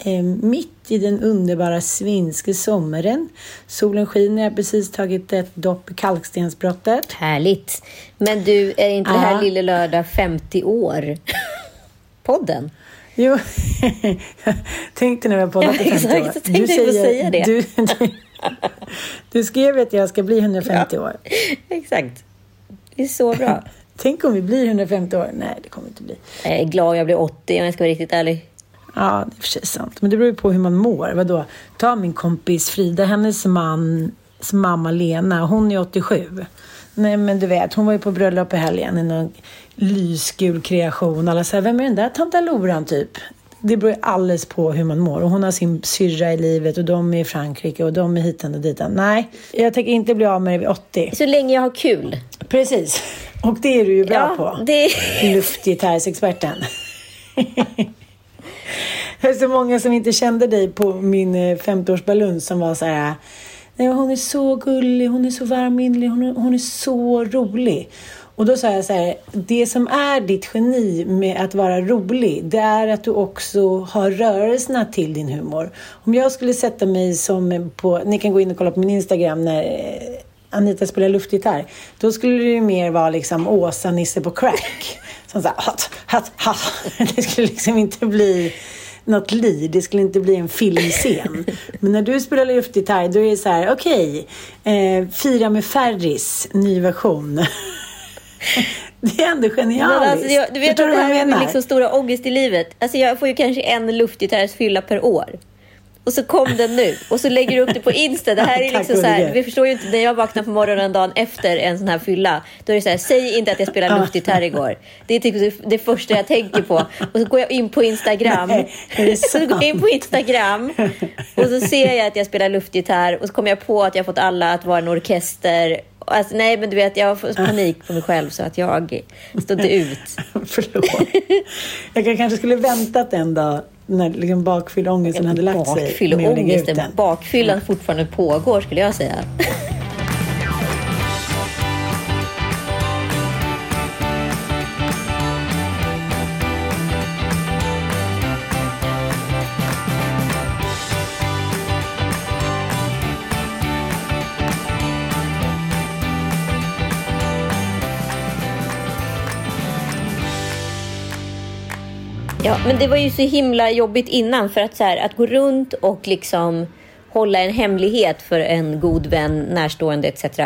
Eh, mitt i den underbara svenska sommaren. Solen skiner, jag har precis tagit ett dopp i kalkstensbrottet. Härligt. Men du, är inte det här Ja. Lille Lördag 50 år? Podden? Jo, tänkte när vi har poddat i Ja, 50 exakt. år. Tänkte jag skulle säga det. Du, du, du skrev att jag ska bli 150 år. Exakt. Det är så bra. Tänk om vi blir 150 år? Nej, det kommer inte bli. Jag är glad jag blir 80 om jag ska vara riktigt ärlig. Ja, det är för sig sant. Men det beror ju på hur man mår. Vadå? Ta min kompis Frida, hennes man, mamma Lena, hon är 87. Nej, men du vet, hon var ju på bröllop i helgen i någon lysgul kreation. Alla säger, vem är den där tanta Loran typ? Det beror ju alldeles på hur man mår. Och hon har sin syrra i livet och de är i Frankrike och de är hitan och ditan. Nej, jag tänker inte bli av med det vid 80. Så länge jag har kul. Precis. Och det är du ju bra Ja, på. det- Luftgitarrsexperten. Det är så många som inte kände dig på min eh, 50-årsbalun som var så här. Nej, hon är så gullig, hon är så varminlig, hon är, hon är så rolig. Och då sa jag så här, det som är ditt geni med att vara rolig, det är att du också har rörelserna till din humor. Om jag skulle sätta mig som på, ni kan gå in och kolla på min Instagram när eh, Anita spelar luftgitarr. Då skulle det ju mer vara liksom Åsa, Nisse på crack. Som så här, hatt, hatt, hatt. Det skulle liksom inte bli något liv. Det skulle inte bli en filmscen. Men när du spelar luftgitarr, då är det så här, okej, eh, Fira med Ferris, ny version. Det är ändå genialiskt. Men alltså, jag, du vet Förstår att det här är liksom stora ångest i livet. Alltså jag får ju kanske en luftgitarrsfylla per år. Och så kom den nu. Och så lägger du upp det på Insta. Det här är liksom så här, vi förstår ju inte, när jag vaknar på morgonen dagen efter en sån här fylla, då är det så här, säg inte att jag spelade luftgitarr igår. Det är typ det- första jag tänker på. Och så går jag in på Instagram. Nej, så går jag in på Instagram och så ser jag att jag spelar luftgitarr och så kommer jag på att jag fått alla att vara en orkester. Alltså, nej, men du vet, jag har fått panik på mig själv så att jag stod inte ut. Förlåt. Jag kan- kanske skulle väntat en dag när liksom bakfylleångesten hade lagt sig. Bakfylleångesten. Bakfyllan fortfarande pågår skulle jag säga. Ja, men det var ju så himla jobbigt innan för att, så här, att gå runt och liksom hålla en hemlighet för en god vän, närstående etc.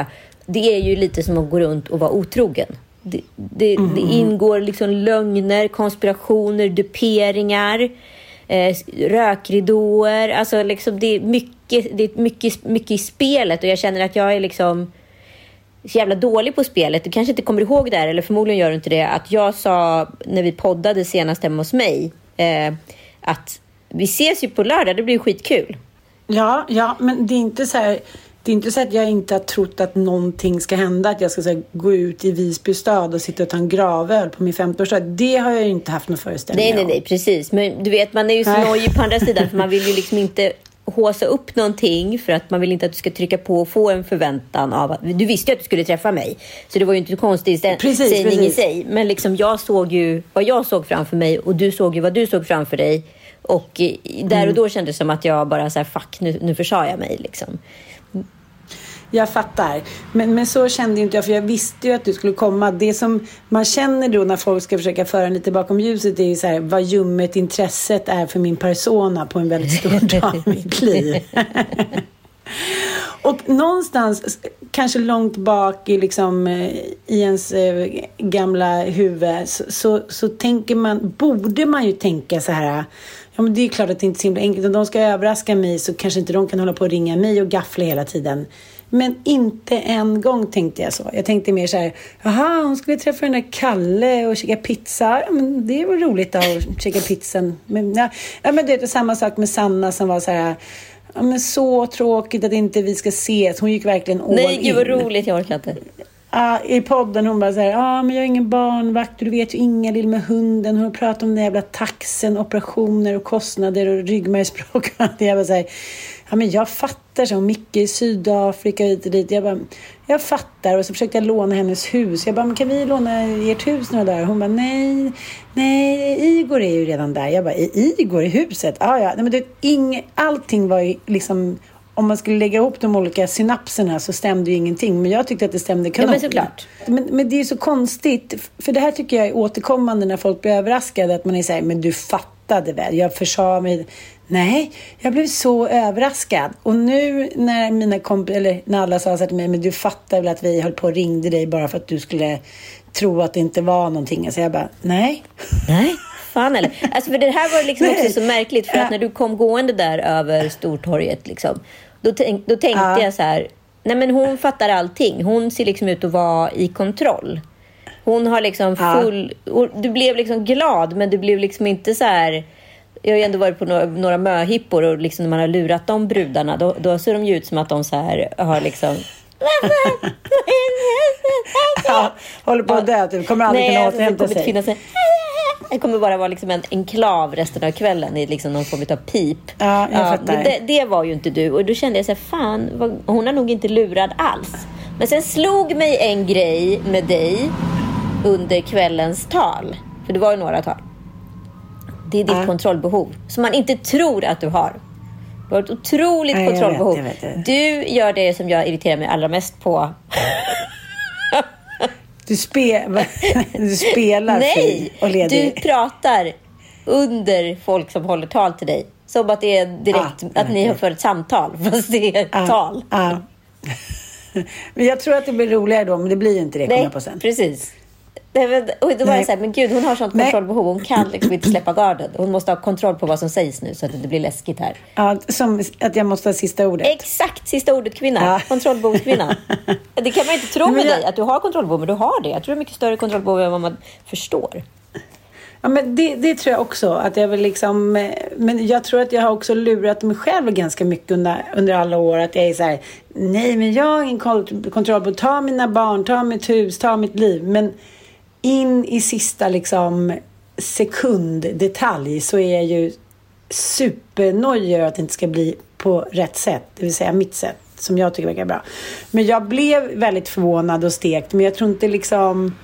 Det är ju lite som att gå runt och vara otrogen. Det, det, det ingår liksom lögner, konspirationer, duperingar, eh, rökridåer. Alltså liksom det är, mycket, det är mycket, mycket i spelet och jag känner att jag är liksom så jävla dålig på spelet. Du kanske inte kommer ihåg det här, eller förmodligen gör du inte det, att jag sa när vi poddade senast hemma hos mig eh, att vi ses ju på lördag, det blir skitkul. Ja, ja, men det är inte så här. Det är inte så att jag inte har trott att någonting ska hända. Att jag ska här, gå ut i Visby stad och sitta och ta en gravöl på min 50-årsdag. Det har jag ju inte haft någon föreställning Nej, nej, om. nej, precis. Men du vet, man är ju så Nej. nojig på andra sidan för man vill ju liksom inte håsa upp någonting för att man vill inte att du ska trycka på och få en förväntan av att du visste ju att du skulle träffa mig. Så det var ju inte en konstig stä- Precis, sägning precis. i sig. Men liksom jag såg ju vad jag såg framför mig och du såg ju vad du såg framför dig. Och där Mm. och då kändes det som att jag bara så här, fuck, nu, nu försade jag mig liksom. Jag fattar. Men, men så kände inte jag, för jag visste ju att du skulle komma. Det som man känner då när folk ska försöka föra en lite bakom ljuset är ju så här, vad ljummet intresset är för min persona på en väldigt stor dag i mitt liv. Och någonstans, kanske långt bak i, liksom, eh, i ens eh, gamla huvud så, så, så, tänker man, borde man ju tänka så här Ja, men det är klart att det inte är så himla enkelt. Om de ska överraska mig så kanske inte de kan hålla på och ringa mig och gaffla hela tiden. Men inte en gång tänkte jag så. Jag tänkte mer så här, jaha, hon skulle träffa den där Kalle och käka pizza. Men det var roligt att käka pizzan. Men, ja, ja, men det är samma sak med Sanna som var så här, ja, men så tråkigt att inte vi ska ses. Hon gick verkligen all Nej, gud vad roligt, jag orkar inte. Uh, I podden hon bara såhär, ja ah, men jag är ingen barnvakt du vet ju Ingalill med hunden. Hon pratar om den jävla taxen, operationer och kostnader och ryggmärgsbråck. jag bara såhär, ja men jag fattar så. Micke i Sydafrika hit och dit. Jag bara, jag fattar. Och så försökte jag låna hennes hus. Jag bara, men kan vi låna ert hus några dagar? Hon bara, nej, nej, Igor är ju redan där. Jag bara, är Igor i huset? Ah, ja, nej men det, ing, allting var ju liksom om man skulle lägga ihop de olika synapserna så stämde ju ingenting. Men jag tyckte att det stämde kanon. Ja, men såklart. Men, men det är så konstigt. För det här tycker jag är återkommande när folk blir överraskade. Att man är såhär, men du fattade väl? Jag försa mig. Nej, jag blev så överraskad. Och nu när mina kompisar, eller när alla sa så till mig, men du fattar väl att vi höll på och ringde dig bara för att du skulle tro att det inte var någonting. Så jag bara, nej. Nej. Fan eller? Alltså för det här var liksom också så märkligt för att när du kom gående där över Stortorget liksom, då, tänk, då tänkte ja. jag så här, nej men hon fattar allting. Hon ser liksom ut att vara i kontroll. Hon har liksom full... Ja. Du blev liksom glad, men du blev liksom inte så här... Jag har ju ändå varit på några, några möhippor och liksom när man har lurat de brudarna, då, då ser de ju ut som att de så här har liksom... ja, håller på att dö, typ. Kommer aldrig Nej, kunna alltså, återhämta sig. Finnas en... Det kommer bara vara liksom en enklav resten av kvällen i liksom någon form av pip. Ja, jag ja, det, det, var ju inte du. Och då kände jag så här, fan, hon är nog inte lurad alls. Men sen slog mig en grej med dig under kvällens tal. För det var ju några tal. Det är ditt ja. kontrollbehov. Som man inte tror att du har. Du har ett otroligt ja, kontrollbehov. Jag vet, jag vet. Du gör det som jag irriterar mig allra mest på. Du, spe, du spelar Nej, och ledig. du pratar under folk som håller tal till dig. Som att det är direkt ah, att ni har fört ett samtal, fast det är ett ah, tal. Ah. Men jag tror att det blir roligare då, men det blir inte det. Nej, på precis. Och då var jag så här, men gud, hon har sånt kontrollbehov. Hon kan liksom inte släppa garden. Hon måste ha kontroll på vad som sägs nu så att det inte blir läskigt här. Ja, som att jag måste ha sista ordet. Exakt, sista ordet kvinna. Ja. Kontrollbehovskvinna. det kan man inte tro med jag... dig, att du har kontrollbehov, men du har det. Jag tror du har mycket större kontrollbehov än vad man förstår. Ja, men det, det tror jag också. Att jag vill liksom, men jag tror att jag har också lurat mig själv ganska mycket under, under alla år. Att jag är så här, nej men jag har ingen kontroll på, ta mina barn, ta mitt hus, ta mitt liv. Men in i sista liksom sekunddetalj så är jag ju supernojig över att det inte ska bli på rätt sätt. Det vill säga mitt sätt som jag tycker verkar bra. Men jag blev väldigt förvånad och stekt. Men jag tror inte liksom...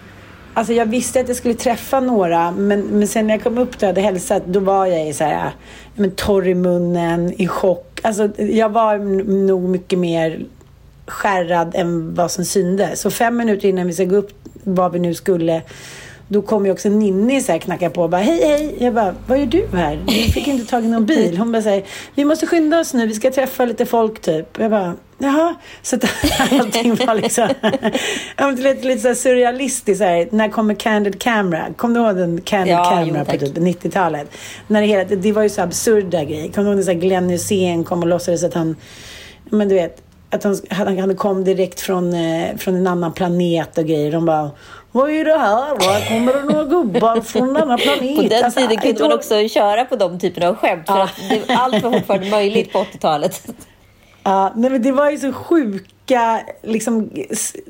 Alltså jag visste att jag skulle träffa några. Men, men sen när jag kom upp och hade hälsat. Då var jag i så här, men torr i munnen, i chock. Alltså jag var nog mycket mer skärrad än vad som syndes. Så fem minuter innan vi ska gå upp vad vi nu skulle då kom ju också Ninni så här knacka på och bara hej hej. Jag bara, vad gör du här? Vi fick inte tag i någon bil. Hon bara säger, vi måste skynda oss nu, vi ska träffa lite folk typ. Jag bara, jaha. Så att allting var liksom, lite, lite så surrealistiskt. Så här, när kommer Candid Camera? Kommer du ihåg den Candid ja, Camera jo, på typ 90-talet? När det, hela, det var ju så absurda grejer. Kommer du ihåg när Glenn Hysén kom och låtsades att han, men du vet, att han, han kom direkt från, eh, från en annan planet och grejer. De bara, vad är det här? Var kommer det några gubbar från denna planet? På den alltså, tiden kunde man också köra på de typerna av skämt. För att det, allt var fortfarande möjligt på 80-talet. Ja, nej, men det var ju så sjuka liksom,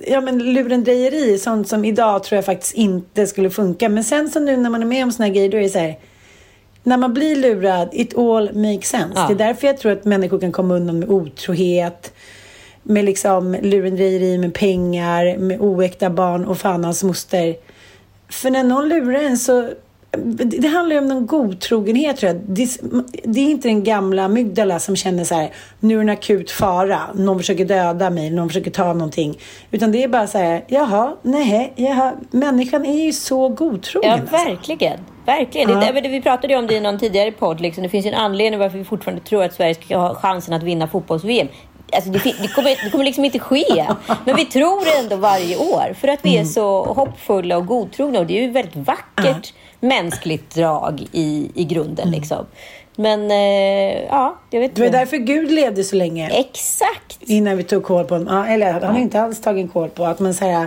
ja, men lurendrejeri. Sånt som idag tror jag faktiskt inte skulle funka. Men sen så nu när man är med om såna här grejer, då är det så här när man blir lurad, it all makes sense. Ja. Det är därför jag tror att människor kan komma undan med otrohet, med liksom lurendrejeri med pengar, med oäkta barn och fan hans moster. För när någon lurar en så det handlar ju om någon godtrogenhet tror jag. Det, det, är inte den gamla amygdala som känner så här, nu är det en akut fara, någon försöker döda mig, någon försöker ta någonting. Utan det är bara så här, jaha, nej, jaha. Människan är ju så godtrogen. Ja, alltså. verkligen. Verkligen. Ja. Det, vi pratade ju om det i någon tidigare podd. Liksom. Det finns ju en anledning varför vi fortfarande tror att Sverige ska ha chansen att vinna fotbolls-VM Alltså det, det, kommer, det kommer liksom inte ske. Men vi tror ändå varje år. För att vi är Mm. så hoppfulla och godtrogna. Och det är ju ett väldigt vackert mänskligt drag i, i grunden. Liksom. Men eh, ja, jag vet Det var inte. därför Gud levde så länge. Exakt. Innan vi tog koll på honom. Ja, eller han har inte alls tagit koll på att man säger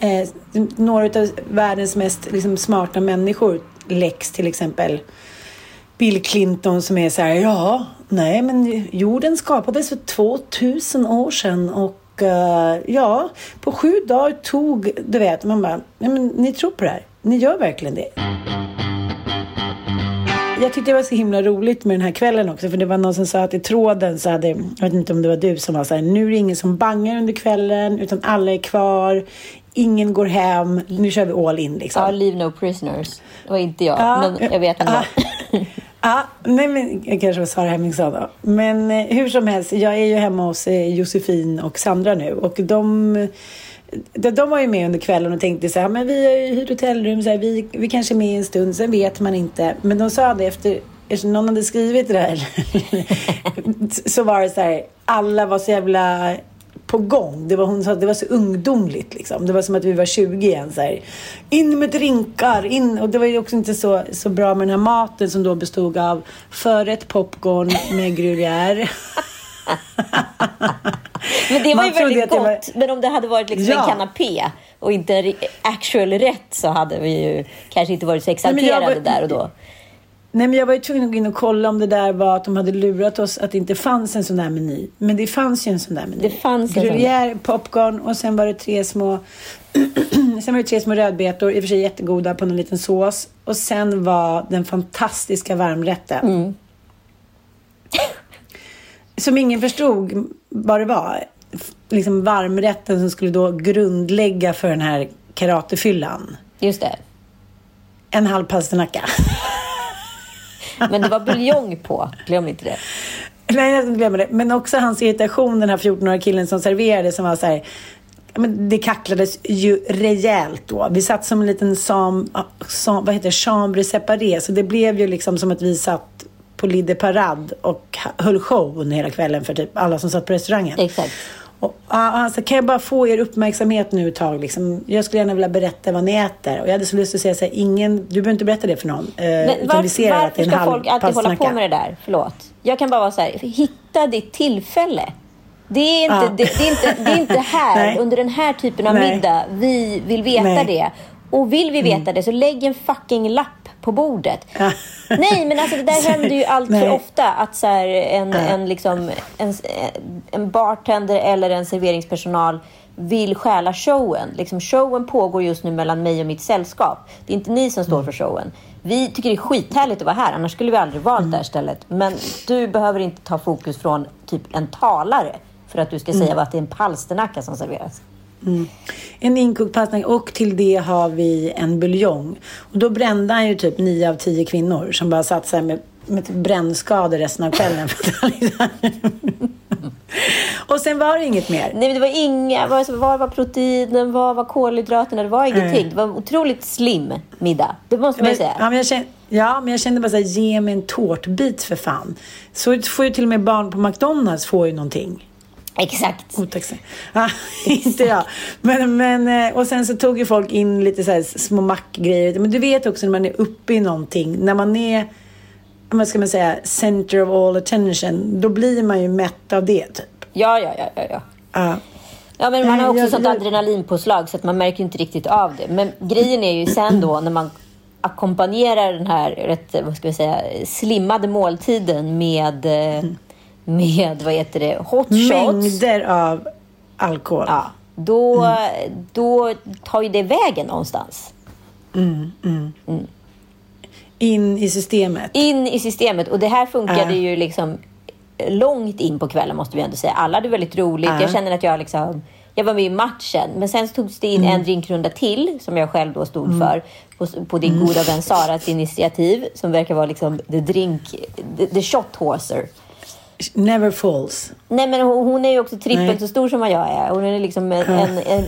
eh, några av världens mest liksom, smarta människor läcks till exempel Bill Clinton som är så här, ja, nej men jorden skapades för 2000 år sedan och eh, ja, på sju dagar tog, du vet, man bara, nej men ni tror på det här, ni gör verkligen det. Jag tyckte det var så himla roligt med den här kvällen också för det var någon som sa att i tråden så hade, jag vet inte om det var du som var så här, nu är det ingen som bangar under kvällen utan alla är kvar, ingen går hem, nu kör vi all in liksom. Ja, leave no prisoners. Det var inte jag, Ja, men jag vet vem det var. Ja, nej men jag kanske var Sara Hemmingsson då. Men eh, hur som helst, jag är ju hemma hos eh, Josefin och Sandra nu och de de, de var ju med under kvällen och tänkte så här, men vi har ju hyrt hotellrum, så här, vi, vi kanske är med en stund, sen vet man inte. Men de sa det efter, eftersom någon hade skrivit det där, så var det så här, alla var så jävla på gång. Det var, hon sa att det var så ungdomligt liksom. Det var som att vi var 20 igen. Så här. In med drinkar, in. Och det var ju också inte så, så bra med den här maten som då bestod av förrätt popcorn med gruyère. Men det var ju väldigt gott. var- Men om det hade varit liksom Ja. en kanapé och inte en actual rätt så hade vi ju kanske inte varit så exalterade var- där och då. Nej, men jag var ju tvungen att gå in och kolla om det där var att de hade lurat oss att det inte fanns en sån där meny. Men det fanns ju en sån där meny. Det fanns en sån. Gruyère, popcorn och sen var det tre små Sen var det tre små rödbetor, i och för sig jättegoda på någon liten sås. Och sen var den fantastiska varmrätten. Mm. Som ingen förstod vad det var. Liksom varmrätten som skulle då grundlägga för den här karatefyllan. Just det. En halv palsternacka. Men det var buljong på. Glöm inte det. Nej, jag glömma det. Men också hans irritation, den här 14-åriga killen som serverade, som var så här... Men det kacklades ju rejält då. Vi satt som en liten sam, sam, vad heter det, chambre séparé. Så det blev ju liksom som att vi satt på Lide Parad och höll show under hela kvällen för typ alla som satt på restaurangen. Exakt. Och, han sa, kan jag bara få er uppmärksamhet nu ett tag? Liksom, jag skulle gärna vilja berätta vad ni äter. Och jag hade så lust att säga så här, ingen, du behöver inte berätta det för någon. Eh, Men var, vi ser att det varför är en ska folk alltid hålla på med det där? Förlåt. Jag kan bara vara så här, hitta ditt tillfälle. Det är inte, Ja. det, det är inte, det är inte här, under den här typen av Nej. middag, vi vill veta Nej. det. Och vill vi veta det så lägg en fucking lapp på bordet. Nej, men alltså det där händer ju allt för ofta. Att så här, en, en, liksom, en, en bartender eller en serveringspersonal vill stjäla showen. Liksom, showen pågår just nu mellan mig och mitt sällskap. Det är inte ni som står Mm. för showen. Vi tycker det är skithärligt att vara här, annars skulle vi aldrig valt Mm. det här stället. Men du behöver inte ta fokus från typ en talare för att du ska Mm. säga att det är en palsternacka som serveras. En inkokt palsternacka och till det har vi en buljong. Och då brände han ju typ nio av tio kvinnor som bara satt så här med, med typ brännskador resten av kvällen. Och sen var det inget mer. Nej, men det var inga... Var, var var proteinen? Var var kolhydraterna? Det var ingenting. Nej. Det var en otroligt slim middag. Det måste man ju säga. ja, men jag kände, ja, men jag kände bara så här, ge mig en tårtbit för fan. Så får ju till och med barn på McDonalds får ju någonting. Exakt. Otacksam. Ja, inte jag. Men, men, eh, och sen så tog ju folk in lite så små mackgrejer. Men du vet också när man är uppe i någonting. När man är, vad ska man säga, center of all attention. Då blir man ju mätt av det typ. Ja, ja, ja, ja. ja. Ja. Ja, men man har också jag- sånt jag- adrenalinpåslag så att man märker inte riktigt av det. Men grejen är ju sen då när man ackompanjerar den här rätt, vad ska vi säga, slimmade måltiden med, eh, med vad heter det, hot shots. Mängder av alkohol. Ja, då, Mm. då tar ju det vägen någonstans. In i systemet. In i systemet. Och det här funkade Ja. ju liksom långt in på kvällen måste vi ändå säga. Alla hade väldigt roligt. Ja. Jag känner att jag liksom jag var med i matchen, men sen togs det in Mm. en drinkrunda till som jag själv då stod för på, på din goda vän Saras initiativ som verkar vara liksom the drink, the, the shot horser. Never falls. Nej, men hon, hon är ju också trippelt Nej. så stor som vad jag är. Hon är liksom en, en, en,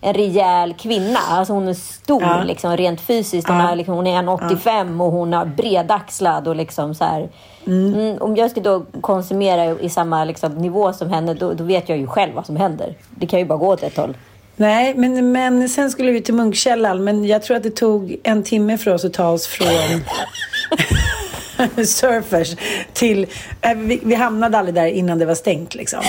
en rejäl kvinna. Alltså hon är stor Ja. liksom, rent fysiskt. Hon, Ja. har, liksom, hon är 1,85 och hon är bredaxlad. Och liksom, så här. Mm, om jag ska då konsumera i, i samma liksom, nivå som henne, då, då vet jag ju själv vad som händer. Det kan ju bara gå åt ett håll. Nej, men, men sen skulle vi till Munkkällan. Men jag tror att det tog en timme för oss att ta oss från Surfers till... äh, Vi, vi hamnade aldrig där innan det var stängt liksom.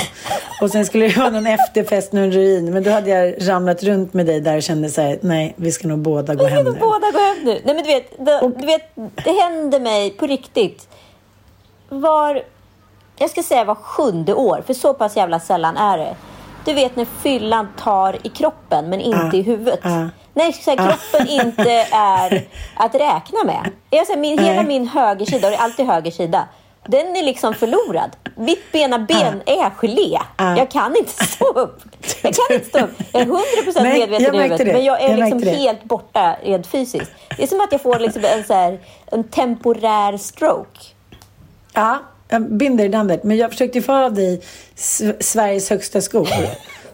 Och sen skulle det vara någon efterfest, någon ruin. Men då hade jag ramlat runt med dig där och kände så här, nej, vi ska nog båda gå Vi ska hem nog nu. båda gå hem nu. Nej, men du vet, det, du vet, det händer mig på riktigt. Var, jag ska säga var sjunde år, för så pass jävla sällan är det. Du vet när fyllan tar i kroppen men inte Ja, i huvudet. ja. När så här, kroppen inte är att räkna med. Jag säger, min, hela Nej. min högersida, och det är alltid höger sida, den är liksom förlorad. Mitt bena ben är gelé. Ja. Jag kan inte stå upp. Jag kan inte stå upp. Jag är 100% Nej, medveten i huvudet. det. Men jag är Jag liksom helt borta rent fysiskt. Det är som att jag får liksom en, så här, en temporär stroke. Ja, jag binder i landet. Men jag försökte få av dig Sveriges högsta skor.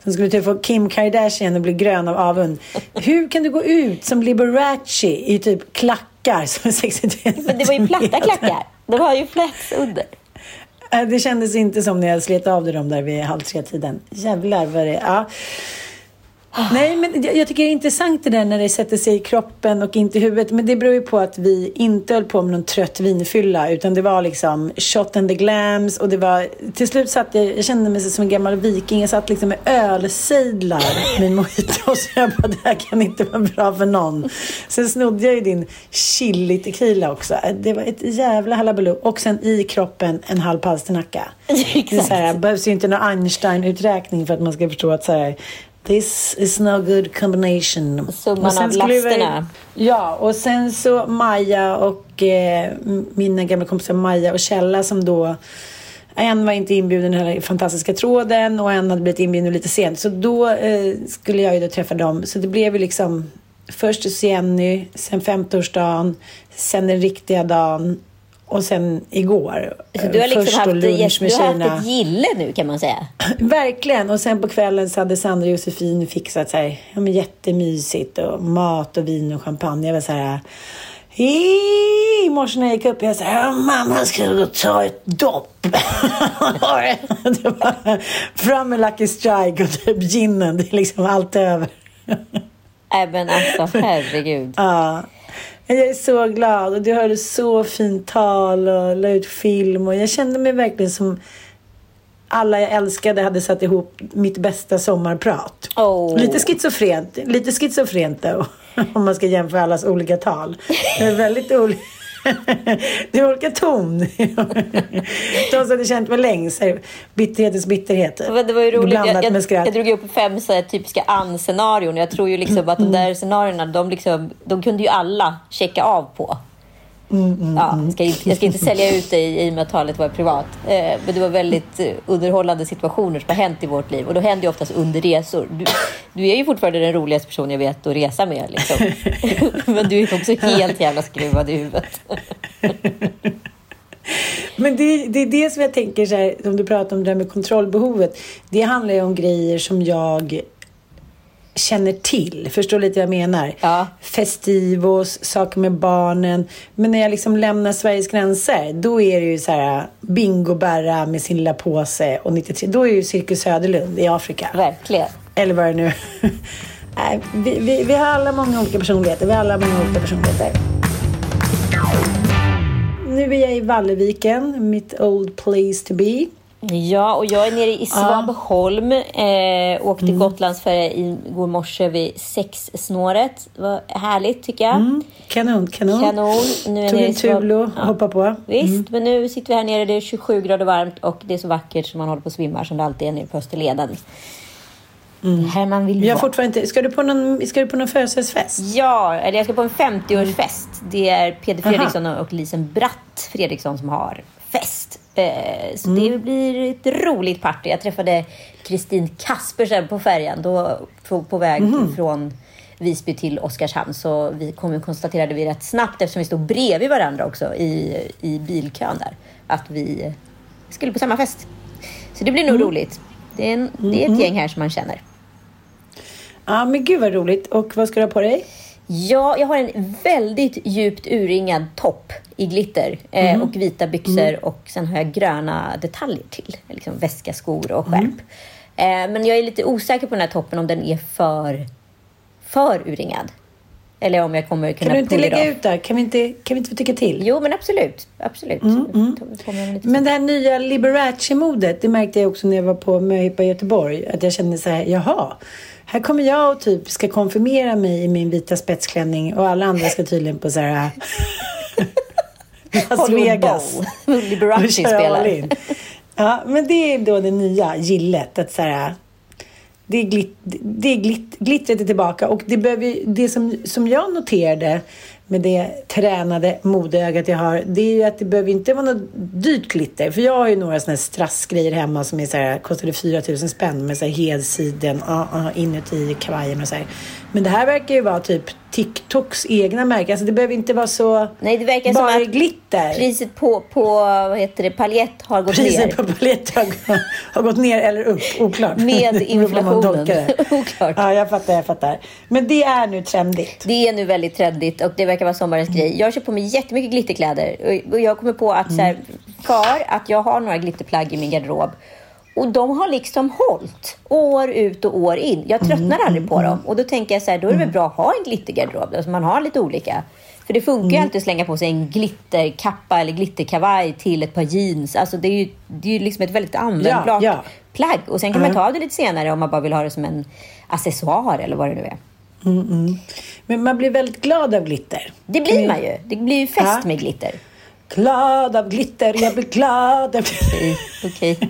Som skulle typ få Kim Kardashian att bli grön av avund. Hur kan du gå ut som Liberace i typ klackar som är 63 Men det var ju platta klackar. Det var ju flats under. Äh, Det kändes inte som när jag slet av dig dem där vid halv tre-tiden. Jävlar vad det... Ja. Nej, men jag jag tycker det är intressant det där när det sätter sig i kroppen och inte i huvudet. Men det beror ju på att vi inte höll på med någon trött vinfylla. Utan det var liksom shot and the glams. Och det var... Till slut satt jag... Jag kände mig som en gammal viking. Jag satt liksom med ölsejdlar med mojito. Så jag bara, det här kan inte vara bra för någon. Sen snodde jag ju din chili tequila också. Det var ett jävla halabaloo. Och sen i kroppen en halv palsternacka. Det är så här, behövs ju inte någon Einstein-uträkning för att man ska förstå att så här, this is no good combination. Summan av skulle vi- lasterna. Ja, och sen så Maja och eh, mina gamla kompisar Maja och Källa som då en var inte inbjuden i den här fantastiska tråden och en hade blivit inbjuden lite sent. Så då eh, skulle jag ju då träffa dem. Så det blev ju liksom först hos Jenny, sen 50-årsdagen, sen den riktiga dagen och sen igår. Så du har liksom Först haft, då lunch med du har haft ett gille nu kan man säga. Verkligen. Och sen på kvällen så hade Sandra och Josefin fixat så här, ja, men jättemysigt och mat och vin och champagne. Jag var så här... I morse när jag gick upp, jag sa mamma ska och ta ett dopp. det var fram med Lucky Strike och typ ginen. Det är liksom allt över. Nej men alltså herregud. Ja. Jag är så glad och du hörde så fint tal och la ut film och jag kände mig verkligen som alla jag älskade hade satt ihop mitt bästa sommarprat. Oh. Lite schizofrent, lite schizofrent då, om man ska jämföra allas olika tal. Det är väldigt olika. Det är olika ton. De som hade känt mig längst, bitterhetens bitterhet. Men det var ju roligt. Jag, jag, jag drog upp fem så här, typiska Ann-scenarion. Jag tror ju liksom att de där scenarierna, de, liksom, de kunde ju alla checka av på. Ja, jag, ska, inte- jag ska inte sälja ut dig i och med att talet var privat. Eh, men det var väldigt eh, underhållande situationer som har hänt i vårt liv. Och då händer ju oftast under resor. Du, du är ju fortfarande den roligaste person jag vet att resa med. Liksom. men du är också helt jävla skruvad i huvudet. Men det, det är det som jag tänker, så här, om du pratar om det här med kontrollbehovet. Det handlar ju om grejer som jag känner till. Förstår lite vad jag menar? Ja. Festivos, saker med barnen. Men när jag liksom lämnar Sveriges gränser, då är det ju så här bingo-Berra med sin lilla påse och 93. Då är det ju Cirkus Söderlund i Afrika. Verkligen. Eller vad det nu Nej, vi, vi, vi har alla många olika personligheter. Vi har alla många olika personligheter. Nu är jag i Valleviken, mitt old place to be. Ja, och jag är nere i Svabeholm. Eh, åkte Mm. Gotlandsfärja igår morse vid sexsnåret. Det var härligt tycker jag. Mm, kanon, kanon. Kanon. Nu är Tog en Tulo och Ja. hoppade på. Visst, men nu sitter vi här nere. Det är 27 grader varmt och det är så vackert så man håller på att svimma som det alltid är nere på Österleden. Här man vill Mm. Jag fortfarande inte... Ska du på någon, ska du på någon födelsedagsfest? Ja, eller jag ska på en 50-årsfest. Det är Peder Aha. Fredriksson och Lisen Bratt Fredriksson som har fest. Eh, så Mm. det blir ett roligt party. Jag träffade Kristin Kaspersen på färjan då, på, på väg Mhm. från Visby till Oskarshamn. Så vi kom, konstaterade vi rätt snabbt, eftersom vi stod bredvid varandra också i, i bilkön där, att vi skulle på samma fest. Så det blir nog Mm. roligt. Det är, en, det är ett gäng här som man känner. Ja, men gud vad roligt. Och vad ska du ha på dig? Ja, jag har en väldigt djupt urringad topp i glitter eh, Mm. och vita byxor och sen har jag gröna detaljer till. Liksom väska, skor och skärp. Mm. Eh, men jag är lite osäker på den här toppen om den är för, för urringad. Eller om jag kommer kunna Kan du inte lägga ut där? Kan vi inte, kan vi inte få tycka till? Jo, men absolut. Absolut. Mm, lite Men det här nya Liberace-modet, det märkte jag också när jag var på möhippa i Göteborg. Att jag kände så här, jaha, här kommer jag och typ ska konfirmera mig i min vita spetsklänning och alla andra ska tydligen på så här Las Vegas. Liberace spelar. Ja, men det är då det nya gillet. Att så här, det är, glitt, det är glitt, glittret är tillbaka och det, behöver, det som, som jag noterade med det tränade modeögat jag har, det är ju att det behöver inte vara något dyrt glitter. För jag har ju några sådana här strassgrejer hemma som är så här, kostade 4 000 spänn med så här helsiden, uh, ah, uh, ah, inuti kavajen och så här. Men det här verkar ju vara typ TikToks egna märke. Alltså det behöver inte vara så Nej, det verkar bara som att glitter. priset på, på vad heter det, paljett har gått ner. Priset på paljett har, har gått ner eller upp, oklart. Med inflationen. Oklart. Ja, jag fattar, jag fattar. Men det är nu trendigt. Det är nu väldigt trendigt och det verkar vara sommarens grej. Jag kör på mig jättemycket glitterkläder och- jag kommer på att så här, för att jag har några glitterplagg i min garderob och de har liksom hållit år ut och år in. Jag tröttnar aldrig på dem och då tänker jag så här, då är det väl bra att ha en glittergarderob så man har lite olika. För det funkar ju alltid att slänga på sig en glitterkappa eller glitterkavaj till ett par jeans. Alltså det är ju, det är ju liksom ett väldigt användbart Ja, ja. plagg. Och sen kan man ta av det lite senare om man bara vill ha det som en accessoar eller vad det nu är. Men man blir väldigt glad av glitter. Det blir man ju. Det blir ju fest Ja. med glitter. Glad av glitter, jag blir glad av... Okej, okej. Det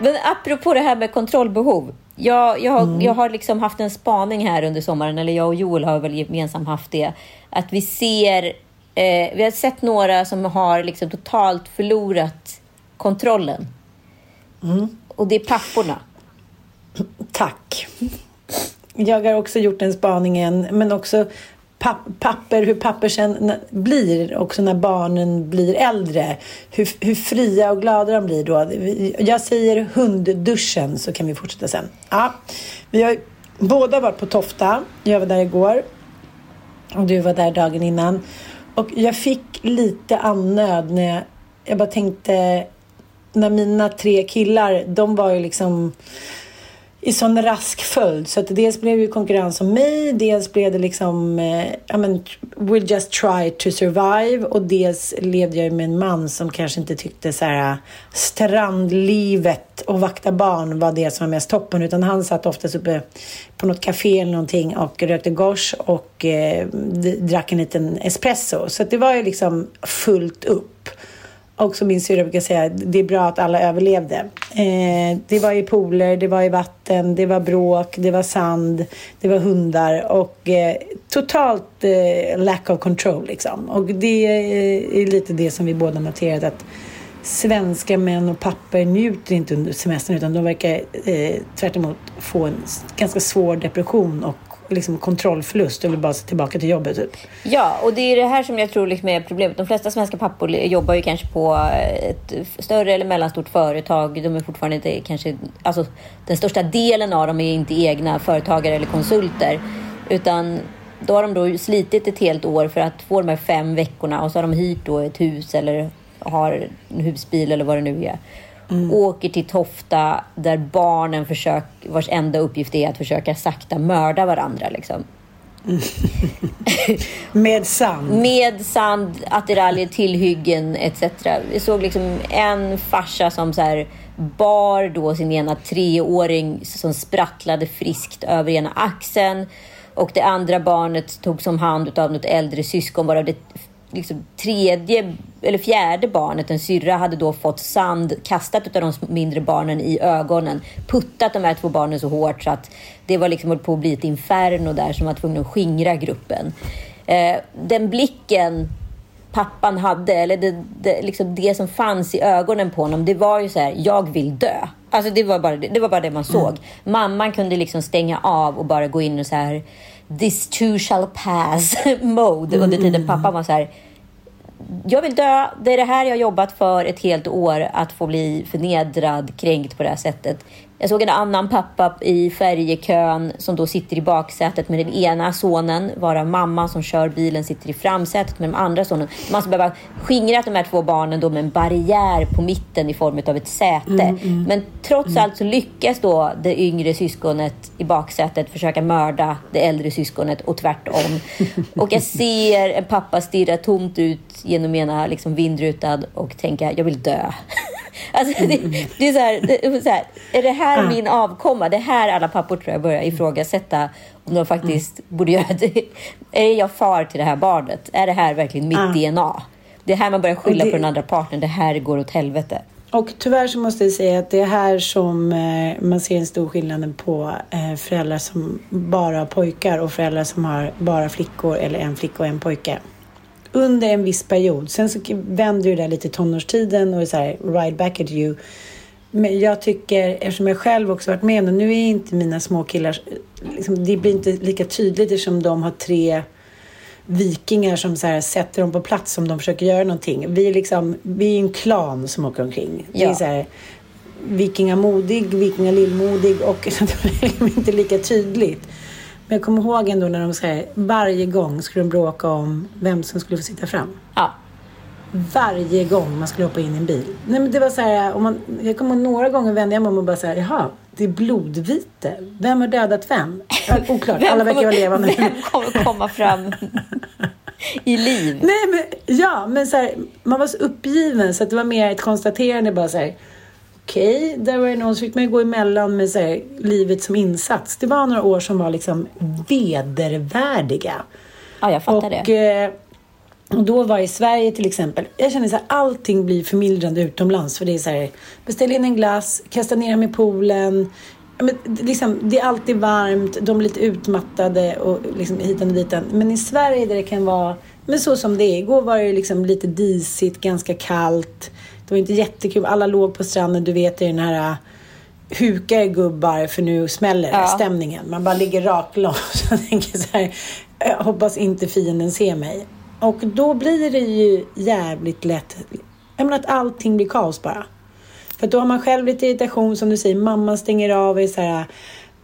Men apropå det här med kontrollbehov. Jag, jag, har, jag har liksom haft en spaning här under sommaren, eller jag och Joel har väl gemensamt haft det. Att vi ser, eh, vi har sett några som har liksom totalt förlorat kontrollen. Och det är papporna. Tack. Jag har också gjort den spaningen, men också papper, hur papper sen blir, också när barnen blir äldre. Hur, hur fria och glada de blir då. Jag säger hundduschen, så kan vi fortsätta sen. Ja, vi har båda varit på Tofta. Jag var där igår. Och du var där dagen innan. Och jag fick lite annöd när jag, jag bara tänkte, när mina tre killar, de var ju liksom i sån rask följd. Så att dels blev det konkurrens om mig, dels blev det liksom, eh, ja men, we'll just try to survive. Och dels levde jag ju med en man som kanske inte tyckte så här strandlivet och vakta barn var det som var mest toppen. Utan han satt oftast uppe på något café eller någonting och rökte gosh och eh, drack en liten espresso. Så att det var ju liksom fullt upp. Och som min syrra brukar säga, det är bra att alla överlevde. Eh, det var i pooler, det var i vatten, det var bråk, det var sand, det var hundar och eh, totalt eh, lack of control liksom. Och det eh, är lite det som vi båda noterat att svenska män och pappor njuter inte under semestern utan de verkar eh, tvärtom få en ganska svår depression och liksom kontrollförlust och vill bara se tillbaka till jobbet typ. Ja, och det är det här som jag tror liksom är problemet. De flesta svenska pappor jobbar ju kanske på ett större eller mellanstort företag. De är fortfarande inte kanske... Alltså, den största delen av dem är inte egna företagare eller konsulter. Utan då har de då slitit ett helt år för att få de här fem veckorna och så har de hyrt då ett hus eller har en husbil eller vad det nu är. Åker till Tofta där barnen försöker, vars enda uppgift är att försöka sakta mörda varandra. Liksom. Med sand. Med sand, attiraljer, tillhyggen etc. Vi såg liksom en farsa som så här bar då sin ena treåring som sprattlade friskt över ena axeln. Och det andra barnet togs om hand av något äldre syskon varav det liksom tredje eller fjärde barnet, en syrra, hade då fått sand kastat av de mindre barnen i ögonen. Puttat de här två barnen så hårt så att det var liksom på att bli ett inferno där som var tvungen att skingra gruppen. Eh, den blicken pappan hade, eller det, det, liksom det som fanns i ögonen på honom, det var ju så här, jag vill dö. Alltså det var bara det, det, var bara det man såg. Mm. Mamman kunde liksom stänga av och bara gå in och så här, this too shall pass mode mm. under tiden pappa var så här, jag vill dö. Det är det här jag har jobbat för ett helt år, att få bli förnedrad, kränkt på det här sättet. Jag såg en annan pappa i färjekön som då sitter i baksätet med den ena sonen, varav mamman som kör bilen sitter i framsätet med den andra sonen. Man ska behöva skingra de här två barnen då med en barriär på mitten i form av ett säte. Mm, mm, Men trots mm. allt så lyckas då det yngre syskonet i baksätet försöka mörda det äldre syskonet och tvärtom. och jag ser en pappa stirra tomt ut genom ena liksom vindrutan och tänka, jag vill dö. Alltså, det, det, är så här, det, så här, är det här min avkomma? Det är här alla pappor tror jag börjar ifrågasätta om de faktiskt mm. borde göra det. Är jag far till det här barnet? Är det här verkligen mitt mm. DNA? Det är här man börjar skylla det... på den andra partnern. Det här går åt helvete. Och tyvärr så måste jag säga att det är här som eh, man ser en stor skillnad på eh, föräldrar som bara har pojkar och föräldrar som har bara flickor eller en flicka och en pojke under en viss period. Sen så vänder det där lite i tonårstiden och är så här, right back at you. Men jag tycker, eftersom jag själv också varit med det, nu är inte mina små killar, liksom, det blir inte lika tydligt eftersom de har tre vikingar som så här, sätter dem på plats om de försöker göra någonting. Vi är, liksom, vi är en klan som åker omkring. Ja. Det är så här, vikingamodig, vikingalillmodig och det är inte lika tydligt. Men jag kommer ihåg ändå när de säger varje gång skulle de bråka om vem som skulle få sitta fram. Ja. Varje gång man skulle hoppa in i en bil. Nej, men det var så här, om man, jag kommer ihåg några gånger vände jag mig om och bara så här, jaha, det är blodvite. Vem har dödat vem? Oklart, alla verkar vara levande. Vem kommer komma fram i liv? Nej, men, ja, men så här, man var så uppgiven så att det var mer ett konstaterande bara så här, okej, okay, där var det någon som fick man gå emellan med så här, livet som insats. Det var några år som var liksom vedervärdiga. Ja, jag fattar och, det. Eh, och då var i Sverige till exempel, jag känner så här, allting blir förmildrande utomlands. För det är så här, beställ in en glass, kasta ner dem i poolen. Men, liksom, det är alltid varmt, de är lite utmattade och liksom hitan och ditan. Men i Sverige där det kan vara, men så som det är. Igår var det liksom lite disigt, ganska kallt. Det var inte jättekul. Alla låg på stranden, du vet i den här äh, hukar gubbar för nu smäller ja. stämningen. Man bara ligger raklång och tänker så här, jag hoppas inte fienden ser mig. Och då blir det ju jävligt lätt, jag menar att allting blir kaos bara. För då har man själv lite irritation som du säger, mamman stänger av och är så här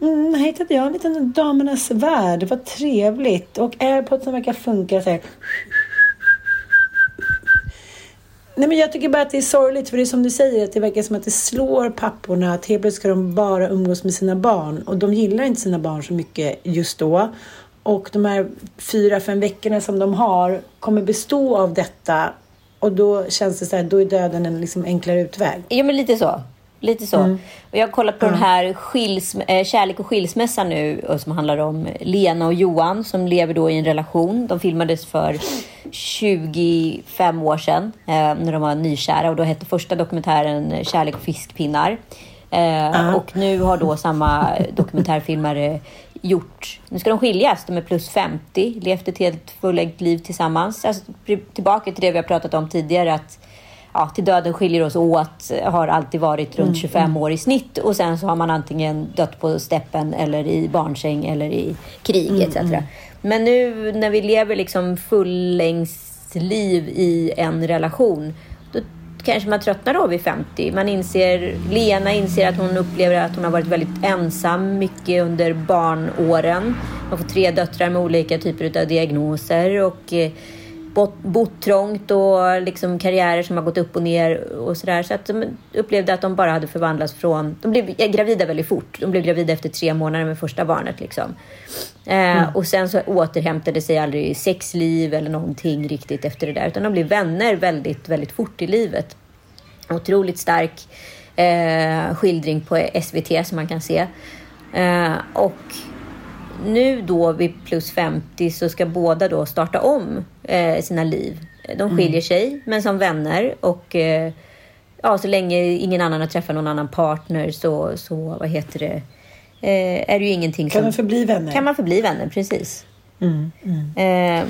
Mm, här hittade jag en liten damernas värld. Var trevligt. Och airpodsen verkar funka så här. Nej, men jag tycker bara att det är sorgligt, för det är som du säger, att det verkar som att det slår papporna, att helt plötsligt ska de bara umgås med sina barn. Och de gillar inte sina barn så mycket just då. Och de här fyra, fem veckorna som de har kommer bestå av detta. Och då känns det så här, då är döden en liksom enklare utväg. Ja, men lite så. Lite så. Mm. Och jag har kollat på mm. den här skils, äh, Kärlek och skilsmässa nu som handlar om Lena och Johan som lever då i en relation. De filmades för 25 år sedan äh, när de var nykära och då hette första dokumentären Kärlek och fiskpinnar. Äh, och nu har då samma dokumentärfilmare gjort... Nu ska de skiljas, de är plus 50, levt ett helt fullängd liv tillsammans. Alltså, tillbaka till det vi har pratat om tidigare, att ja, till döden skiljer oss åt har alltid varit runt 25 mm, mm. år i snitt och sen så har man antingen dött på steppen eller i barnsäng eller i krig mm, etc. Men nu när vi lever liksom fullängdsliv i en relation då kanske man tröttnar då vid 50. Man inser, Lena inser att hon upplever att hon har varit väldigt ensam mycket under barnåren. Hon får tre döttrar med olika typer av diagnoser och eh, bott, bott trångt och liksom karriärer som har gått upp och ner och sådär. Så att de upplevde att de bara hade förvandlats från... De blev gravida väldigt fort. De blev gravida efter tre månader med första barnet. Liksom. Eh, mm. Och sen så återhämtade sig aldrig sexliv eller någonting riktigt efter det där. Utan de blev vänner väldigt, väldigt fort i livet. Otroligt stark eh, skildring på SVT som man kan se. Eh, och nu då vid plus 50 så ska båda då starta om eh, sina liv. De skiljer mm. sig, men som vänner. Och eh, ja, så länge ingen annan har träffat någon annan partner så, så vad heter det, eh, är det ju ingenting kan som... Kan man förbli vänner? Kan man förbli vänner, precis. Mm. Mm. Eh,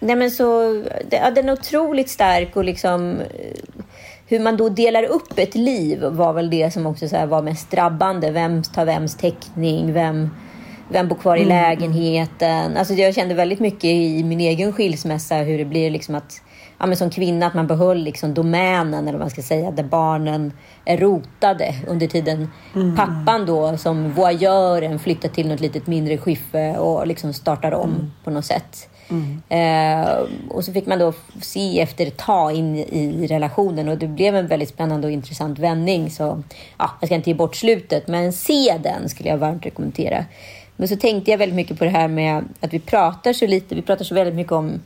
nej men så, ja, den är otroligt stark och liksom hur man då delar upp ett liv var väl det som också så var mest drabbande. Vem tar vems täckning? Vem, vem bor kvar i mm. lägenheten? Alltså jag kände väldigt mycket i min egen skilsmässa hur det blir liksom att ja, men som kvinna att man behöll liksom domänen eller vad man ska säga där barnen är rotade under tiden. Mm. Pappan då som voyeuren flyttar till något litet mindre skiffe och liksom startar om mm. på något sätt. Mm. Eh, och så fick man då se efter ett tag in i relationen och det blev en väldigt spännande och intressant vändning. Så ja, jag ska inte ge bort slutet, men se den skulle jag varmt rekommendera. Men så tänkte jag väldigt mycket på det här med att vi pratar så lite. Vi pratar så väldigt mycket om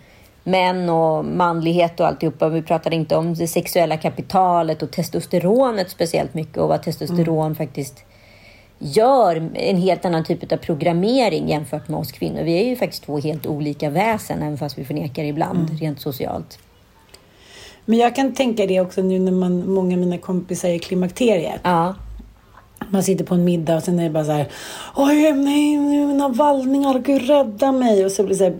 män och manlighet och alltihopa. Vi pratade inte om det sexuella kapitalet och testosteronet speciellt mycket och vad testosteron mm. faktiskt gör en helt annan typ av programmering jämfört med oss kvinnor. Vi är ju faktiskt två helt olika väsen, även fast vi förnekar ibland mm. rent socialt. Men jag kan tänka det också nu när man, många av mina kompisar är klimakteriet. Ja. Man sitter på en middag och sen är det bara så här. Oj, nej, mina vallningar, gud rädda mig. Och så blir det så här,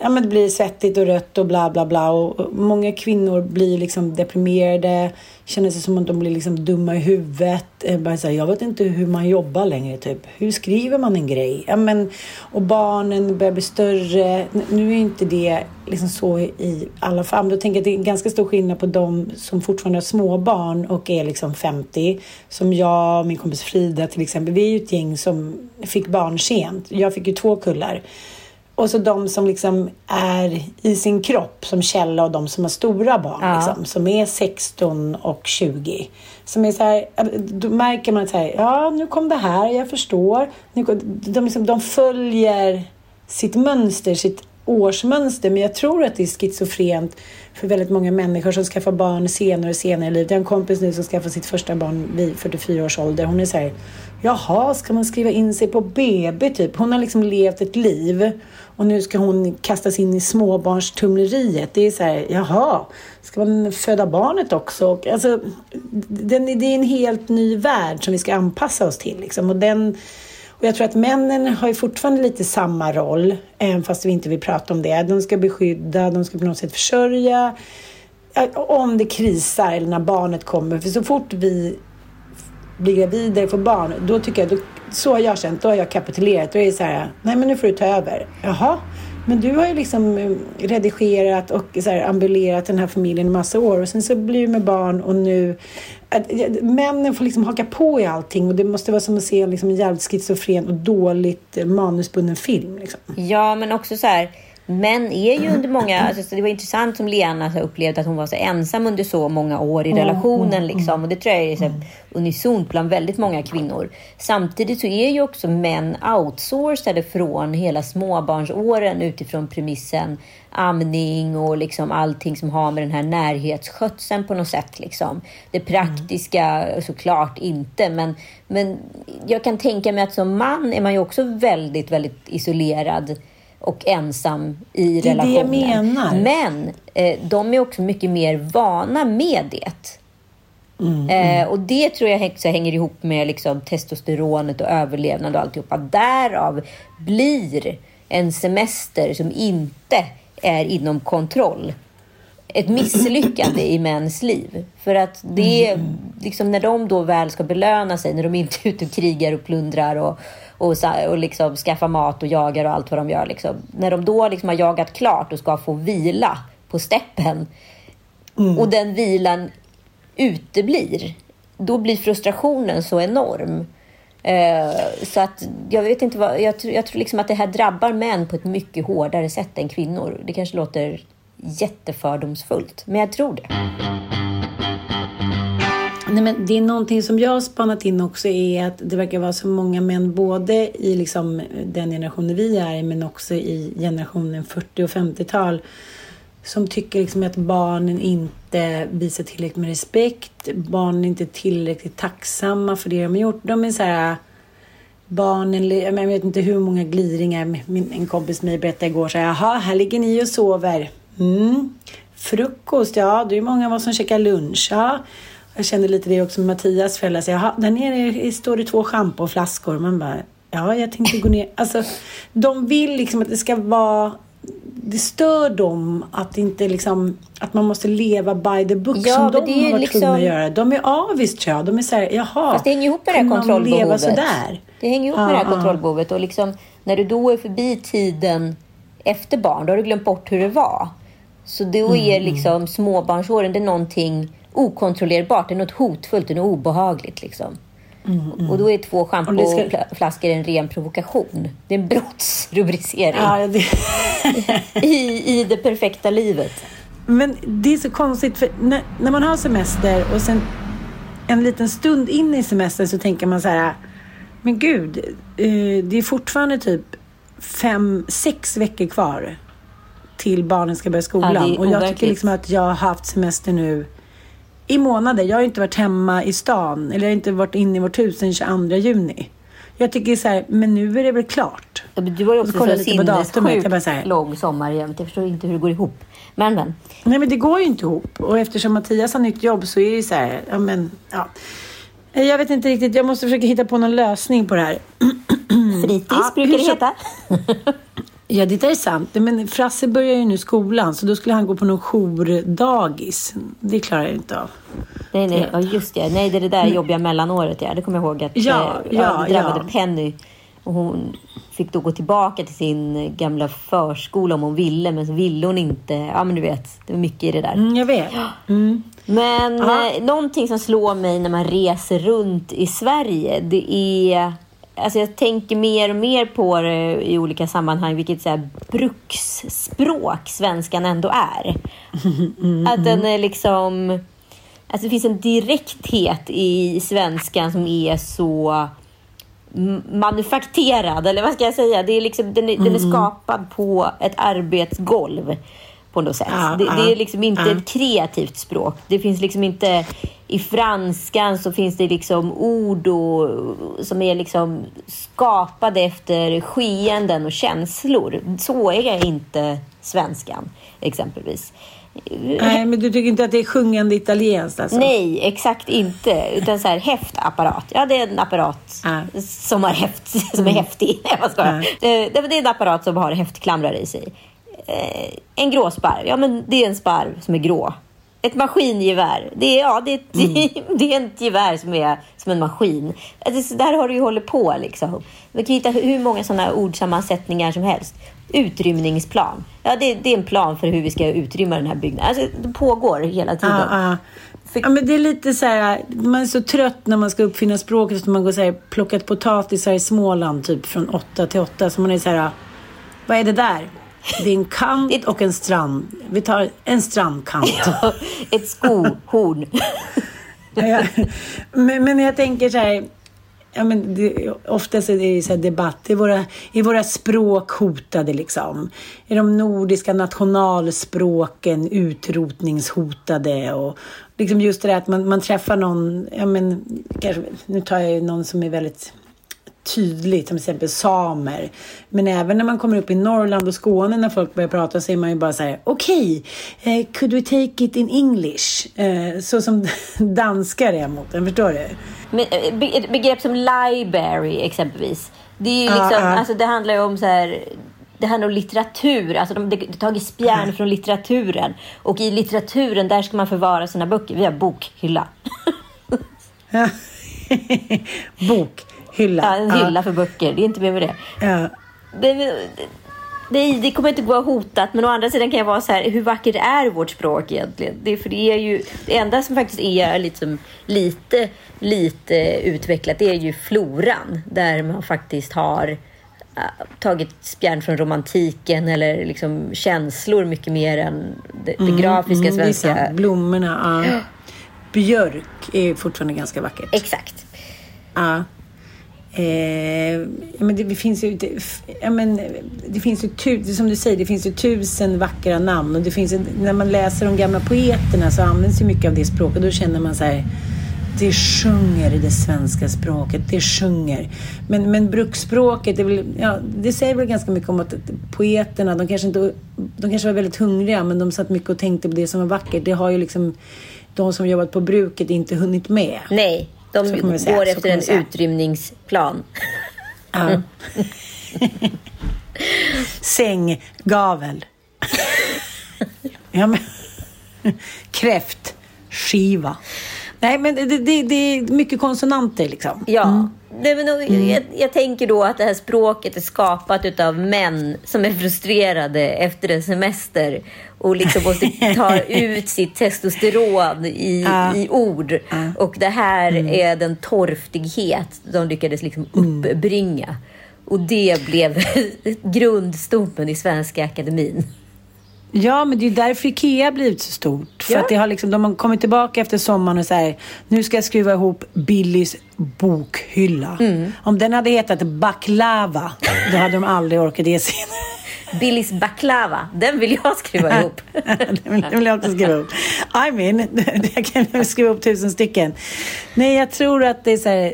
ja, men det blir svettigt och rött och bla bla bla. Och många kvinnor blir liksom deprimerade, känner sig som att de blir liksom dumma i huvudet. Eh, bara så här, jag vet inte hur man jobbar längre, typ. Hur skriver man en grej? Ja, men, och barnen börjar bli större. Nu är inte det liksom så i alla fall. Då tänker jag att det är en ganska stor skillnad på de som fortfarande har småbarn och är liksom 50. Som jag och min kompis Frida till exempel. Vi är ju ett gäng som fick barn sent. Jag fick ju två kullar. Och så de som liksom är i sin kropp som Kjella och de som har stora barn. Ja. Liksom, som är 16 och 20. Som är så här, då märker man att ja nu kom det här, jag förstår. De, liksom, de följer sitt mönster, sitt årsmönster. Men jag tror att det är schizofrent för väldigt många människor som skaffar barn senare och senare i livet. Jag har en kompis nu som skaffar sitt första barn vid 44 års ålder. Hon är så här, jaha, ska man skriva in sig på BB typ? Hon har liksom levt ett liv och nu ska hon kastas in i småbarnstumleriet. Det är så här, jaha, ska man föda barnet också? Och, alltså, det är en helt ny värld som vi ska anpassa oss till. Liksom. Och, den, och jag tror att männen har ju fortfarande lite samma roll, även fast vi inte vill prata om det. De ska beskydda, de ska på något sätt försörja. Om det krisar eller när barnet kommer. För så fort vi blir gravida och får barn, då tycker jag, då, så har jag känt, då har jag kapitulerat. Då är det så här, nej men nu får du ta över. Jaha, men du har ju liksom eh, redigerat och så här, ambulerat den här familjen i massa år och sen så blir du med barn och nu... Att, männen får liksom haka på i allting och det måste vara som att se liksom, en jävligt schizofren och dåligt eh, manusbunden film. Liksom. Ja, men också så här Män är ju under många... Alltså, det var intressant som Lena upplevde att hon var så ensam under så många år i relationen. Liksom. Och det tror jag är så unisont bland väldigt många kvinnor. Samtidigt så är ju också män outsourcade från hela småbarnsåren utifrån premissen amning och liksom allting som har med den här närhetsskötseln på något sätt. Liksom. Det praktiska såklart inte, men, men jag kan tänka mig att som man är man ju också väldigt, väldigt isolerad och ensam i det relationen. Det är det jag menar. Men eh, de är också mycket mer vana med det. Mm, eh, och det tror jag också hänger ihop med liksom, testosteronet och överlevnad och alltihopa. Därav blir en semester som inte är inom kontroll ett misslyckande i mäns liv. För att det mm. liksom när de då väl ska belöna sig, när de inte är ute och krigar och plundrar och, och, och liksom skaffar mat och jagar och allt vad de gör. Liksom. När de då liksom har jagat klart och ska få vila på steppen mm. och den vilan uteblir, då blir frustrationen så enorm. Uh, så att jag vet inte vad, jag, jag tror liksom att det här drabbar män på ett mycket hårdare sätt än kvinnor. Det kanske låter jättefördomsfullt. Men jag tror det. Nej, men det är någonting som jag har spanat in också är att det verkar vara så många män både i liksom den generationen vi är i men också i generationen 40 och 50-tal som tycker liksom att barnen inte visar tillräckligt med respekt. Barnen är inte tillräckligt tacksamma för det de har gjort. De är så här barnen, jag vet inte hur många gliringar. Min, en kompis mig berättade igår så här, jaha, här ligger ni och sover. Mm. Frukost, ja, det är många av oss som käkar lunch. Ja. Jag kände lite det också med Mattias föräldrar. Så, jaha, där nere står det två schampoflaskor. Man bara, ja, jag tänkte gå ner. Alltså, de vill liksom att det ska vara det stör dem att, inte liksom, att man måste leva by the book Ja, som de har varit liksom- tvungna att göra. De är avis tror jag. De är så här, jaha. Fast det hänger ihop med det här leva kontrollbehovet. sådär? Det hänger ihop med det här kontrollbehovet. Och liksom, när du då är förbi tiden efter barn, då har du glömt bort hur det var. Så då Mm, är liksom småbarnsåren, det är någonting okontrollerbart. Det är något hotfullt, det är något obehagligt. Liksom. Och då är två Mm, det ska- schampoflaskor en ren provokation. Det är en brottsrubricering Ja, det... i, i det perfekta livet. Men det är så konstigt för när, när man har semester och sen en liten stund in i semestern så tänker man så här. Men gud, eh, det är fortfarande typ fem, sex veckor kvar till barnen ska börja skolan. Ja, och jag tycker liksom att jag har haft semester nu i månader. Jag har inte varit hemma i stan eller jag har inte varit inne i vårt hus den 22 juni. Jag tycker så här, men nu är det väl klart. Ja, men Du har ju också så sinnessjukt lång sommar jämt. Jag förstår inte hur det går ihop. Men, men. Nej men det går ju inte ihop. Och eftersom Mattias har nytt jobb så är det ju så här, ja men, ja. Jag vet inte riktigt, jag måste försöka hitta på någon lösning på det här. Fritids Ja, brukar det heta. Ja, det är sant. Men Frasse börjar ju nu skolan så då skulle han gå på någon jourdagis. Det klarar jag inte av. Nej, nej, ja, just det. Nej, det är det där jobbiga mellanåret. Ja. Det kommer jag ihåg att Ja, eh, ja, det drabbade ja. Penny. Och hon fick då gå tillbaka till sin gamla förskola om hon ville, men så ville hon inte. Ja, men du vet, det var mycket i det där. Mm, jag vet. Mm. Men eh, någonting som slår mig när man reser runt i Sverige, det är... Alltså jag tänker mer och mer på det i olika sammanhang, vilket så här bruksspråk svenskan ändå är. Att den är liksom... Alltså det finns en direkthet i svenskan som är så manufakterad, eller vad ska jag säga? Det är liksom, den, är, den är skapad på ett arbetsgolv på något sätt. Ja, det, ja, det är liksom inte ja. ett kreativt språk. Det finns liksom inte... I franskan så finns det liksom ord och, som är liksom skapade efter skeenden och känslor. Så är inte svenskan, exempelvis. Nej, men du tycker inte att det är sjungande italienskt alltså? Nej, exakt inte. Utan så här häftapparat. Ja, det är en apparat Ja. som har häft, som är häftig. Nej, vad ska jag? Det är en apparat som har häftklamrare i sig. Eh, En gråsparv. Ja, men det är en sparv som är grå. Ett maskingevär. Det är, ja, det är, ett, det är ett gevär som är som en maskin. Alltså, så där har du ju hållit på. Liksom. Vi kan hitta hur många sådana ordsammansättningar som helst. Utrymningsplan. Ja, det, det är en plan för hur vi ska utrymma den här byggnaden. Alltså, det pågår hela tiden. Ja, ja. För- ja, men det är lite så här, man är så trött när man ska uppfinna språket så man går så här, plockat potatisar i Småland typ från åtta till åtta. Så man är så här, vad är det där? Det är en kant och en strand. Vi tar en strandkant. Ett skohorn. Ja, men, men jag tänker så här. Ja, men det, oftast är det så här debatt. Är våra, är våra språk hotade liksom? Är de nordiska nationalspråken utrotningshotade? Och liksom just det där att man, man träffar någon, ja men kanske, nu tar jag ju någon som är väldigt tydligt, till exempel samer. Men även när man kommer upp i Norrland och Skåne när folk börjar prata så är man ju bara så här, okej, eh, could we take it in English? Eh, så som danskar är mot en, förstår du? Men, eh, ett begrepp som library exempelvis. Det, är liksom, ja. Alltså, det handlar ju om så här... Det handlar om litteratur. Alltså de, har tagit spjärn från litteraturen. Och i litteraturen, där ska man förvara sina böcker. Vi har bokhylla. Bokhylla. Ja, en hylla för böcker. Det är inte mer med det. Ja. det, det, det kommer inte gå hotat, men å andra sidan kan jag vara så här, hur vackert är vårt språk egentligen? Det, för det är ju, det enda som faktiskt är liksom lite, lite utvecklat, det är ju floran, där man faktiskt har äh, tagit spjärn från romantiken eller liksom känslor mycket mer än det, det grafiska Mm, det är svenska. sant. Blommorna, ja. Björk är fortfarande ganska vackert. Exakt. Ja. Eh, men det, det finns ju, det, ja, men, det finns ju tu, som du säger, det finns ju tusen vackra namn och det finns ju, när man läser de gamla poeterna så används ju mycket av det språket. Då känner man så här, det sjunger i det svenska språket, det sjunger. Men, men bruksspråket, det, väl, ja, det säger väl ganska mycket om att poeterna, de kanske, inte, de kanske var väldigt hungriga men de satt mycket och tänkte på det som var vackert. Det har ju liksom de som jobbat på bruket inte hunnit med. Nej, de säga, går efter en säga. utrymningsplan. Ja. Sänggavel. ja, men... Kräftskiva. Nej, men det, det, det är mycket konsonanter liksom. Ja. Nej, men jag, jag tänker då att det här språket är skapat av män som är frustrerade efter en semester och liksom måste ta ut sitt testosteron i, Ja. i ord. Och det här är den torftighet de lyckades liksom uppbringa. Och det blev grundstommen i Svenska Akademin. Ja, men det är därför Ikea blivit så stort. För Ja. att det har liksom, de har kommit tillbaka efter sommaren och säger nu ska jag skruva ihop Billys bokhylla. Om den hade hetat Baklava, då hade de aldrig orkat ge sig in. Billys baklava, den vill jag skruva ihop. det vill- jag också skriva upp. I mean, jag kan skriva upp tusen stycken. Nej, jag tror att det är så här,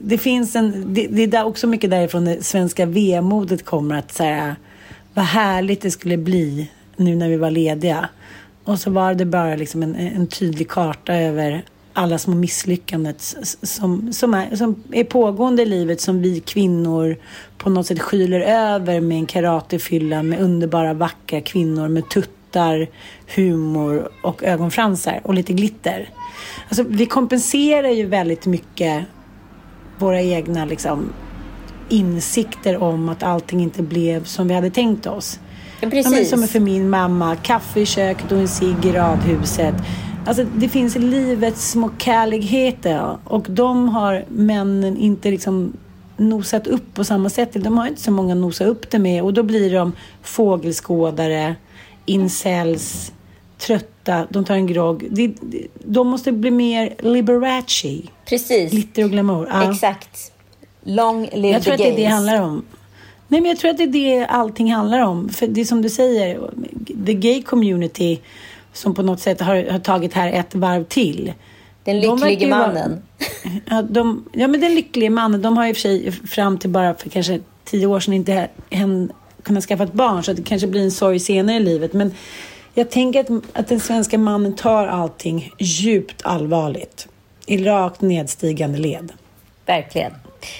det finns en, det, det är också mycket därifrån det svenska vemodet kommer att så här, vad härligt det skulle bli nu när vi var lediga. Och så var det bara liksom en, en tydlig karta över alla små misslyckanden som, som, är, som är pågående i livet som vi kvinnor på något sätt skyler över med en karatefylla med underbara vackra kvinnor med tuttar, humor och ögonfransar och lite glitter. Alltså, vi kompenserar ju väldigt mycket våra egna liksom, insikter om att allting inte blev som vi hade tänkt oss. Ja, Ja, precis. som är för min mamma, kaffe i köket och en cigg i radhuset. Alltså det finns livets små kärligheter och de har männen inte liksom nosat upp på samma sätt. De har inte så många att nosa upp det med och då blir de fågelskådare, incels, trötta, de tar en grogg. De, de, måste bli mer Liberace, Precis. glitter och glamour. Ja. Exakt. Long live Jag tror the att det är det det handlar om. Nej, men jag tror att det är det allting handlar om. För det är som du säger, the gay community som på något sätt har, har tagit här ett varv till. Den De lycklige vara- mannen. Ja, de, ja, men den lyckliga mannen, de har i och för sig fram till bara för kanske tio år sedan inte hen, kunnat skaffa ett barn så det kanske blir en sorg senare i livet. Men jag tänker att, att den svenska mannen tar allting djupt allvarligt. I rakt nedstigande led. Verkligen.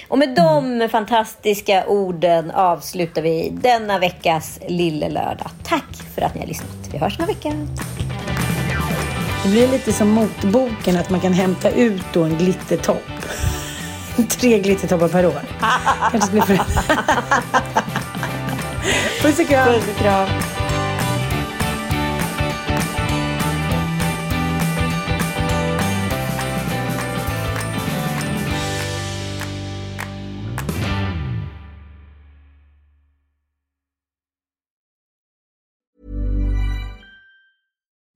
Och med de fantastiska orden avslutar vi denna veckas Lille Lördag. Tack för att ni har lyssnat. Vi hörs nästa vecka. Det blir lite som motboken att man kan hämta ut då en glittertopp. Tre glittertoppar per år. Kanske skulle för... Puss och kram. Puss och kram.